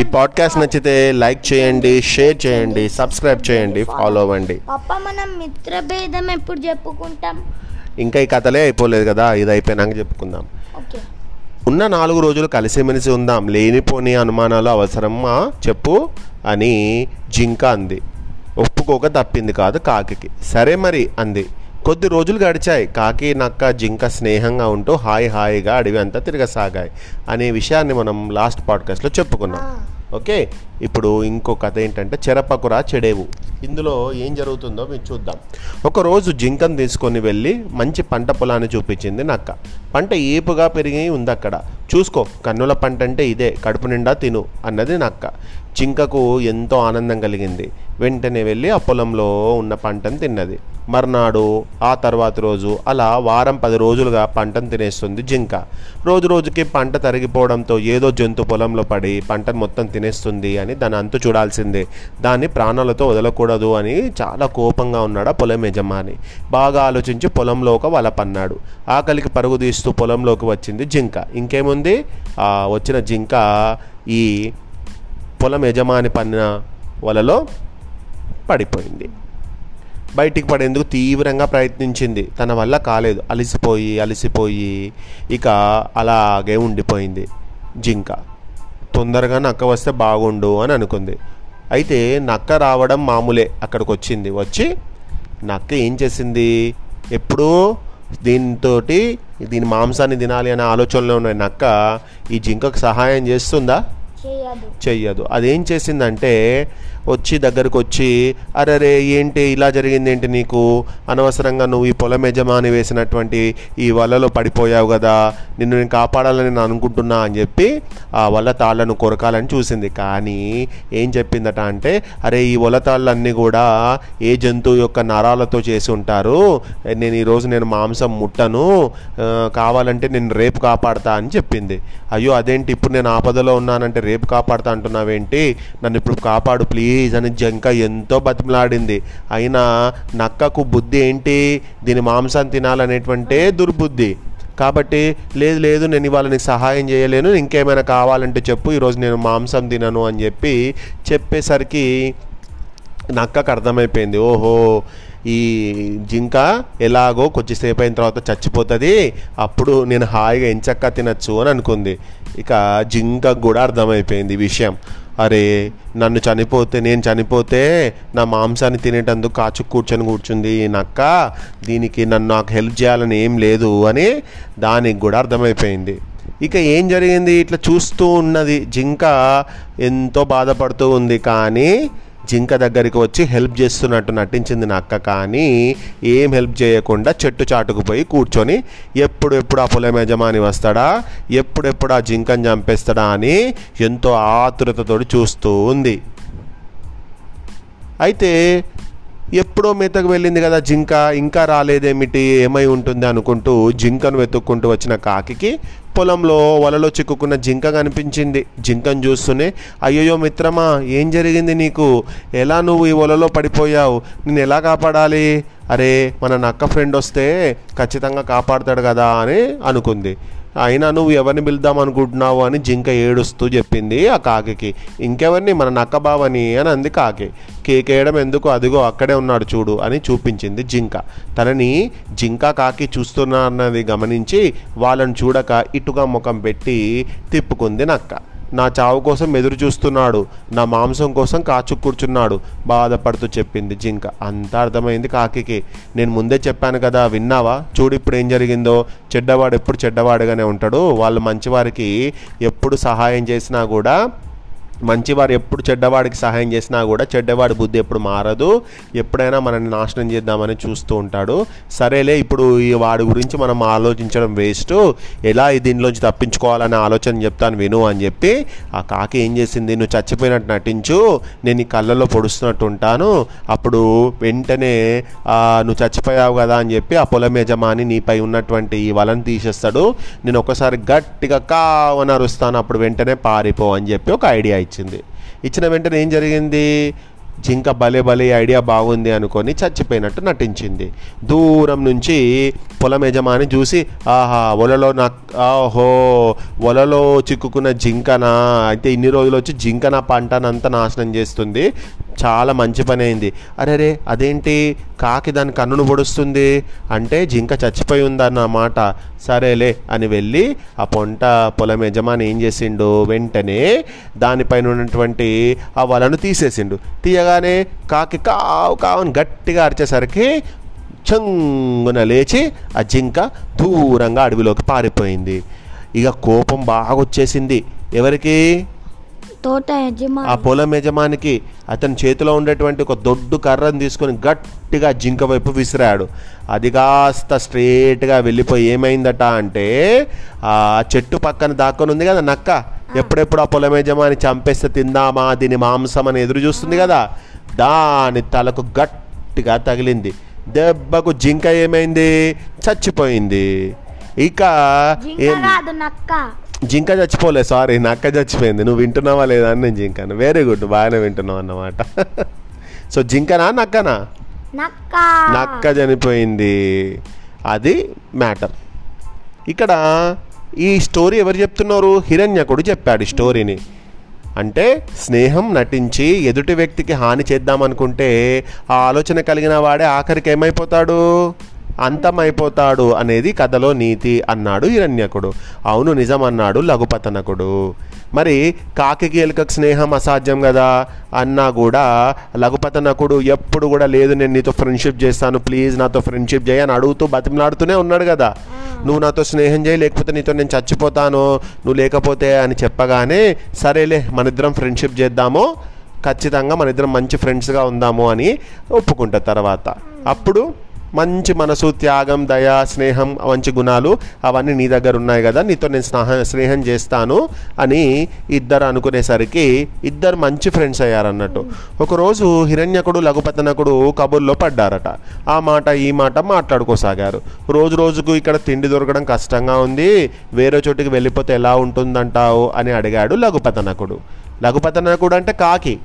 ఈ పాడ్కాస్ట్ నచ్చితే లైక్ చేయండి షేర్ చేయండి సబ్స్క్రైబ్ చేయండి ఫాలో అవ్వండి. మనం మిత్ర భేదం ఎప్పుడు చెప్పుకుంటాం? ఇంకా ఈ కథలే అయిపోలేదు కదా ఇది అయిపోయినాక చెప్పుకుందాం. ఉన్న నాలుగు రోజులు కలిసిమెలిసి ఉందాం లేనిపోని అనుమానాలు అవసరమా? చెప్పు అని జింక అంది. ఒప్పుకోక తప్పింది కాదు కాకికి. సరే మరి అంది. కొద్ది రోజులు గడిచాయి. కాకి నక్క జింక స్నేహంగా ఉంటూ హాయి హాయిగా అడవి అంతా తిరగసాగాయి అనే విషయాన్ని మనం లాస్ట్ పాడ్కాస్ట్లో చెప్పుకున్నాం. ఓకే? ఇప్పుడు ఇంకో కథ ఏంటంటే చెరపకురా చెడేవు. ఇందులో ఏం జరుగుతుందో మీరు చూద్దాం. ఒకరోజు జింకను తీసుకొని వెళ్ళి మంచి పంట పొలాన్ని చూపించింది నక్క. పంట ఏపుగా పెరిగి ఉంది అక్కడ చూసుకో కన్నుల పంట అంటే ఇదే కడుపు నిండా తిను అన్నది నక్క జింకకు ఎంతో ఆనందం కలిగింది. వెంటనే వెళ్ళి ఆ పొలంలో ఉన్న పంటను తిన్నది. మర్నాడు ఆ తర్వాత రోజు అలా వారం పది రోజులుగా పంటను తినేస్తుంది జింక. రోజు రోజుకి పంట తరిగిపోవడంతో ఏదో జంతు పొలంలో పడి పంటను మొత్తం తినేస్తుంది అని దాని అంతు చూడాల్సిందే. దాన్ని ప్రాణాలతో వదలకూడదు అని చాలా కోపంగా ఉన్నాడు ఆ పొలం యజమాని. బాగా ఆలోచించి పొలంలో ఒక వల పన్నాడు. ఆకలికి పరుగు తీస్తూ పొలంలోకి వచ్చింది జింక. ఇంకేమో ఆ వచ్చిన జింక ఈ పొలం యజమాని పన్న వలలో పడిపోయింది. బయటికి పడేందుకు తీవ్రంగా ప్రయత్నించింది. తన వల్ల కాలేదు. అలసిపోయి అలసిపోయి ఇక అలాగే ఉండిపోయింది జింక. తొందరగా నక్క వస్తే బాగుండు అని అనుకుంది. అయితే నక్క రావడం మామూలే అక్కడికి వచ్చింది వచ్చి నక్క ఏం చేసింది? ఎప్పుడూ దీంతో దీని మాంసాన్ని తినాలి అనే ఆలోచనలో ఉన్న నక్క ఈ జింకకు సహాయం చేస్తుందా? చెయ్యదు. అదేం చేసిందంటే వచ్చి దగ్గరకు వచ్చి అరే ఏంటి ఇలా జరిగింది ఏంటి నీకు? అనవసరంగా నువ్వు ఈ పొలం యజమాని వేసినటువంటి ఈ వలలో పడిపోయావు కదా నిన్ను నేను కాపాడాలని నేను అనుకుంటున్నా అని చెప్పి ఆ వల తాళ్ళను కొరకాలని చూసింది. కానీ ఏం చెప్పిందట అంటే అరే ఈ వల తాళ్ళన్నీ కూడా ఏ జంతువు యొక్క నరాలతో చేసి ఉంటారు? నేను ఈరోజు నేను మాంసం ముట్టను కావాలంటే నేను రేపు కాపాడతా అని చెప్పింది. అయ్యో అదేంటి ఇప్పుడు నేను ఆపదలో ఉన్నానంటే రేపు కాపాడుతా అంటున్నావేంటి? నన్ను ఇప్పుడు కాపాడు ప్లీజ్ అని జంక ఎంతో బతిమలాడింది. అయినా నక్కకు బుద్ధి ఏంటి? దీని మాంసం తినాలనేటువంటి దుర్బుద్ధి. కాబట్టి లేదు లేదు నేను ఇవాళ నీకు సహాయం చేయలేను ఇంకేమైనా కావాలంటే చెప్పు ఈరోజు నేను మాంసం తినను అని చెప్పి చెప్పేసరికి నక్కకు అర్థమైపోయింది. ఓహో ఈ జింక ఎలాగో కొద్దిసేపు అయిన తర్వాత చచ్చిపోతుంది అప్పుడు నేను హాయిగా ఎంచక్క తినచ్చు అని అనుకుంది. ఇక జింకకు కూడా అర్థమైపోయింది విషయం. అరే నన్ను చనిపోతే నేను చనిపోతే నా మాంసాన్ని తినేటందుకు కాచు కూర్చొని కూర్చుంది ఈ నక్క. దీనికి నన్ను నాకు హెల్ప్ చేయాలని ఏం లేదు అని దానికి కూడా అర్థమైపోయింది. ఇక ఏం జరిగింది? ఇట్లా చూస్తూ ఉన్నది జింక. ఎంతో బాధపడుతూ ఉంది కానీ జింక దగ్గరికి వచ్చి హెల్ప్ చేస్తున్నట్టు నటించింది నక్క కానీ ఏం హెల్ప్ చేయకుండా చెట్టు చాటుకు పోయి కూర్చొని ఎప్పుడు ఎప్పుడు ఆ పొలం యజమాని వస్తాడా? ఎప్పుడెప్పుడు ఆ జింకను చంపేస్తాడా అని ఎంతో ఆతురతతో చూస్తూ ఉంది. అయితే ఎప్పుడో మేతకు వెళ్ళింది కదా జింక ఇంకా రాలేదేమిటి ఏమై ఉంటుంది అనుకుంటూ జింకను వెతుక్కుంటూ వచ్చిన కాకికి పొలంలో వలలో చిక్కుకున్న జింక కనిపించింది. జింకను చూస్తూనే అయ్యయ్యో మిత్రమా ఏం జరిగింది నీకు? ఎలా నువ్వు ఈ వలలో పడిపోయావు? నేను ఎలా కాపాడాలి? అరే మన నక్క ఫ్రెండ్ వస్తే ఖచ్చితంగా కాపాడుతాడు కదా అని అనుకుంది. అయినా నువ్వు ఎవరిని పిలుద్దాం అనుకుంటున్నావు అని జింక ఏడుస్తూ చెప్పింది ఆ కాకికి ఇంకెవరిని? మన నక్క బావని అని అంది కాకి. కేకేయడం ఎందుకు? అదిగో అక్కడే ఉన్నాడు చూడు అని చూపించింది జింక. తనని జింక కాకి చూస్తున్నా అన్నది గమనించి వాళ్ళని చూడక ఇటుగా ముఖం పెట్టి తిప్పుకుంది నక్క. నా చావు కోసం ఎదురు చూస్తున్నాడు. నా మాంసం కోసం కాచు కూర్చున్నాడు. బాధపడుతూ చెప్పింది జింక. అంతా అర్థమైంది కాకికి. నేను ముందే చెప్పాను కదా విన్నావా? చూడు ఇప్పుడు ఏం జరిగిందో. చెడ్డవాడు ఎప్పుడు చెడ్డవాడుగానే ఉంటాడు. వాళ్ళు మంచివారికి ఎప్పుడు సహాయం చేసినా కూడా మంచివారు ఎప్పుడు చెడ్డవాడికి సహాయం చేసినా కూడా చెడ్డవాడి బుద్ధి ఎప్పుడు మారదు. ఎప్పుడైనా మనల్ని నాశనం చేద్దామని చూస్తూ ఉంటాడు. సరేలే ఇప్పుడు ఈ వాడి గురించి మనం ఆలోచించడం వేస్ట్. ఎలా దీనిలోంచి తప్పించుకోవాలనే ఆలోచన చెప్తాను విను అని చెప్పి ఆ కాకి ఏం చేసింది? నువ్వు చచ్చిపోయినట్టు నటించు. నేను ఈ కళ్ళలో పొడుస్తున్నట్టు ఉంటాను. అప్పుడు వెంటనే నువ్వు చచ్చిపోయావు కదా అని చెప్పి ఆ పొలం యజమాని నీపై ఉన్నటువంటి ఈ వలను తీసేస్తాడు. నేను ఒకసారి గట్టిగా కావని అరుస్తాను అప్పుడు వెంటనే పారిపో అని చెప్పి ఒక ఐడియా ఇచ్చింది. ఇచ్చిన వెంటనే ఏం జరిగింది? జింక భలే భలే ఐడియా బాగుంది అనుకొని చచ్చిపోయినట్టు నటించింది. దూరం నుంచి పొలం యజమాని చూసి ఆహా ఒలలో నా ఆహో ఒలలో చిక్కుకున్న జింకనా? అయితే ఇన్ని రోజులు వచ్చి జింకన పంటనంతా నాశనం చేస్తుంది. చాలా మంచి పని అయింది. అరే రే అదేంటి? కాకి దాని కన్నును పొడుస్తుంది అంటే జింక చచ్చిపోయి ఉందన్నమాట సరేలే అని వెళ్ళి ఆ పొంట పొలం యజమాని ఏం చేసిండు? వెంటనే దానిపైన ఉన్నటువంటి ఆ వలను తీసేసిండు. తీయగానే కాకి కావు కావని గట్టిగా అరిచేసరికి చంగున లేచి ఆ జింక దూరంగా అడవిలోకి పారిపోయింది. ఇక కోపం బాగా వచ్చేసింది. ఎవరికి? తోట ఆ యజమాని పొలం యజమానికి అతని చేతిలో ఉండేటువంటి ఒక దొడ్డు కర్రను తీసుకొని గట్టిగా జింక వైపు విసిరాడు. అది కాస్త స్ట్రేట్గా వెళ్ళిపోయి ఏమైందట అంటే ఆ చెట్టు పక్కన దాక్కొని ఉంది కదా నక్క. ఎప్పుడెప్పుడు ఆ పొలం యజమాని చంపేస్తే తిందామా? దీని మాంసం అని ఎదురు చూస్తుంది కదా. దాని తలకు గట్టిగా తగిలింది. దెబ్బకు జింక ఏమైంది? చచ్చిపోయింది. ఇక ఏం నక్క. జింక చచ్చిపోలే సారీ నక్క చచ్చిపోయింది. నువ్వు వింటున్నావా లేదా అని నేను జింకను. వెరీ గుడ్ బాగానే వింటున్నావు అన్నమాట. సో జింకనా నక్కనా? నక్క చనిపోయింది. అది మ్యాటర్. ఇక్కడ ఈ స్టోరీ ఎవరు చెప్తున్నారు? హిరణ్యకుడు చెప్పాడు ఈ స్టోరీని. అంటే స్నేహం నటించి ఎదుటి వ్యక్తికి హాని చేద్దామనుకుంటే ఆ ఆలోచన కలిగిన వాడే ఆఖరికి ఏమైపోతాడు? అంతమైపోతాడు అనేది కథలో నీతి అన్నాడు హిరణ్యకుడు. అవును నిజం అన్నాడు లఘుపతనకుడు. మరి కాకికి ఎలుకకు స్నేహం అసాధ్యం కదా అన్నా కూడా లఘుపతనకుడు ఎప్పుడు కూడా లేదు నేను నీతో ఫ్రెండ్షిప్ చేస్తాను ప్లీజ్ నాతో ఫ్రెండ్షిప్ చేయి అని అడుగుతూ బతిమలాడుతూనే ఉన్నాడు కదా నువ్వు నాతో స్నేహం చేయి లేకపోతే నీతో నేను చచ్చిపోతాను నువ్వు లేకపోతే అని చెప్పగానే సరేలే మనిద్దరం ఫ్రెండ్షిప్ చేద్దాము ఖచ్చితంగా మన ఇద్దరం మంచి ఫ్రెండ్స్గా ఉందాము అని ఒప్పుకుంటా తర్వాత. అప్పుడు మంచి మనసు త్యాగం దయ స్నేహం మంచి గుణాలు అవన్నీ నీ దగ్గర ఉన్నాయి కదా. నీతో నేను స్నేహ స్నేహం చేస్తాను అని ఇద్దరు అనుకునేసరికి ఇద్దరు మంచి ఫ్రెండ్స్ అయ్యారన్నట్టు. ఒకరోజు హిరణ్యకుడు లఘుపతనకుడు కబుర్లో పడ్డారట. ఆ మాట ఈ మాట మాట్లాడుకోసాగారు. రోజు రోజుకు ఇక్కడ తిండి దొరకడం కష్టంగా ఉంది. వేరే చోటికి వెళ్ళిపోతే ఎలా ఉంటుందంటావు అని అడిగాడు లఘుపతనకుడు. లఘుపతనకుడు అంటే కాకి.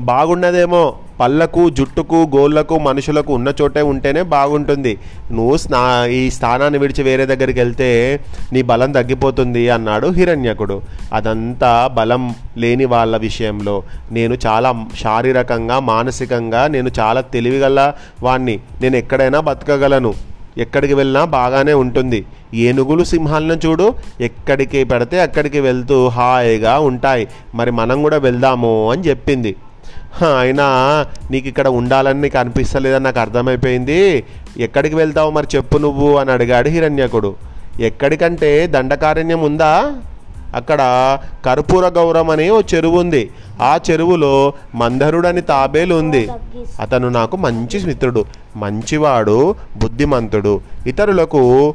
బాగున్నదేమో పళ్ళకు జుట్టుకు గోళ్ళకు మనుషులకు ఉన్న చోటే ఉంటేనే బాగుంటుంది. నువ్వు స్నా ఈ స్థానాన్ని విడిచి వేరే దగ్గరికి వెళ్తే నీ బలం తగ్గిపోతుంది అన్నాడు హిరణ్యకుడు. అదంతా బలం లేని వాళ్ళ విషయంలో నేను చాలా శారీరకంగా మానసికంగా నేను చాలా తెలివిగల వాణ్ణి. నేను ఎక్కడైనా బతకగలను. ఎక్కడికి వెళ్ళినా బాగానే ఉంటుంది. ఏనుగులు సింహాలను చూడు. ఎక్కడికి పెడితే అక్కడికి వెళ్తూ హాయిగా ఉంటాయి. మరి మనం కూడా వెళ్దాము అని చెప్పింది. అయినా నీకు ఇక్కడ ఉండాలని నీకు అనిపిస్తలేదని నాకు అర్థమైపోయింది. ఎక్కడికి వెళ్తావు మరి చెప్పు నువ్వు అని అడిగాడు హిరణ్యకుడు. ఎక్కడికంటే దండకారణ్యం ఉందా? అక్కడ కర్పూర గౌరం అనే ఓ చెరువు ఉంది. ఆ చెరువులో మందరుడని తాబేలు ఉంది. అతను నాకు మంచి మిత్రుడు మంచివాడు బుద్ధిమంతుడు. ఇతరులకు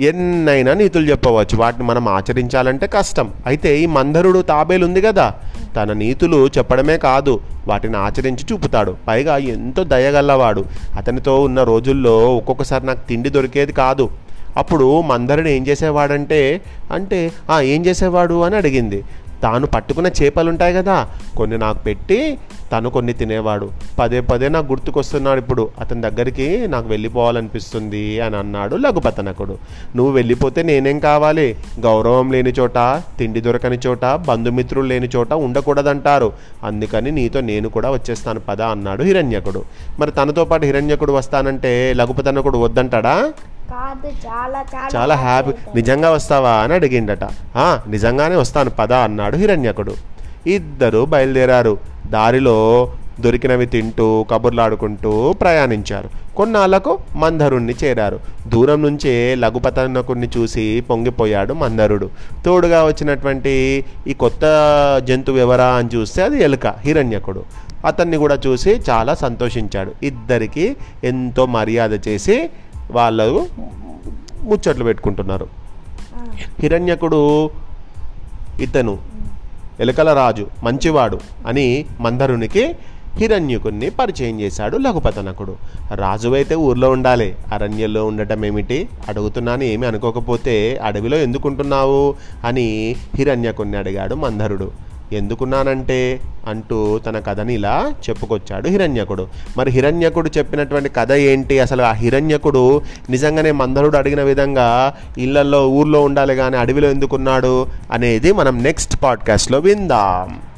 ఎన్నైనా నీతులు చెప్పవచ్చు. వాటిని మనం ఆచరించాలంటే కష్టం. అయితే ఈ మందరుడు తాబేలు ఉంది కదా తన నీతులు చెప్పడమే కాదు వాటిని ఆచరించి చూపుతాడు. పైగా ఎంతో దయగల్లవాడు అతనితో ఉన్న రోజుల్లో ఒక్కొక్కసారి నాకు తిండి దొరికేది కాదు. అప్పుడు మందరుడు ఏం చేసేవాడంటే అంటే ఏం చేసేవాడు? అని అడిగింది. తాను పట్టుకున్న చేపలు ఉంటాయి కదా కొన్ని నాకు పెట్టి తను కొన్ని తినేవాడు. పదే పదే నాకు గుర్తుకొస్తున్నాడు ఇప్పుడు అతని దగ్గరికి నాకు వెళ్ళిపోవాలనిపిస్తుంది అని అన్నాడు లఘుపతనకుడు. నువ్వు వెళ్ళిపోతే నేనేం కావాలి? గౌరవం లేని చోట తిండి దొరకని చోట బంధుమిత్రులు లేని చోట ఉండకూడదంటారు. అందుకని నీతో నేను కూడా వచ్చేస్తాను పద అన్నాడు హిరణ్యకుడు. మరి తనతో పాటు హిరణ్యకుడు వస్తానంటే లఘుపతనకుడు వద్దంటాడా? కాదు చాలా చాలా హ్యాపీ నిజంగా వస్తావా అని అడిగిండట. "ఆ, నిజంగానే వస్తాను పద అన్నాడు హిరణ్యకుడు. ఇద్దరు బయలుదేరారు. దారిలో దొరికినవి తింటూ కబుర్లాడుకుంటూ ప్రయాణించారు. కొన్నాళ్ళకు మందరుణ్ణి చేరారు. దూరం నుంచే లఘుపతనకుడిని చూసి పొంగిపోయాడు మందరుడు. తోడుగా వచ్చినటువంటి ఈ కొత్త జంతువు ఎవరా అని చూస్తే అది ఎలుక హిరణ్యకుడు. అతన్ని కూడా చూసి చాలా సంతోషించాడు. ఇద్దరికి ఎంతో మర్యాద చేసి వాళ్ళు ముచ్చట్లు పెట్టుకుంటున్నారు. హిరణ్యకుడు ఇతను ఎలుకల రాజు మంచివాడు అని మందరునికి హిరణ్యకుణ్ణి పరిచయం చేశాడు లఘుపతనకుడు. రాజువైతే ఊర్లో ఉండాలి అరణ్యంలో ఉండటం ఏమిటి? అడుగుతున్నాను ఏమి అనుకోకపోతే అడవిలో ఎందుకుంటున్నావు? అని హిరణ్యకుణ్ణి అడిగాడు మందరుడు. ఎందుకున్నానంటే అంటూ తన కథని ఇలా చెప్పుకొచ్చాడు హిరణ్యకుడు. మరి హిరణ్యకుడు చెప్పినటువంటి కథ ఏంటి? అసలు ఆ హిరణ్యకుడు నిజంగానే మందరుడు అడిగిన విధంగా ఇళ్ళలో ఊర్లో ఉండాలి కానీ అడవిలో ఎందుకున్నాడు అనేది మనం నెక్స్ట్ పాడ్కాస్ట్లో విందాం.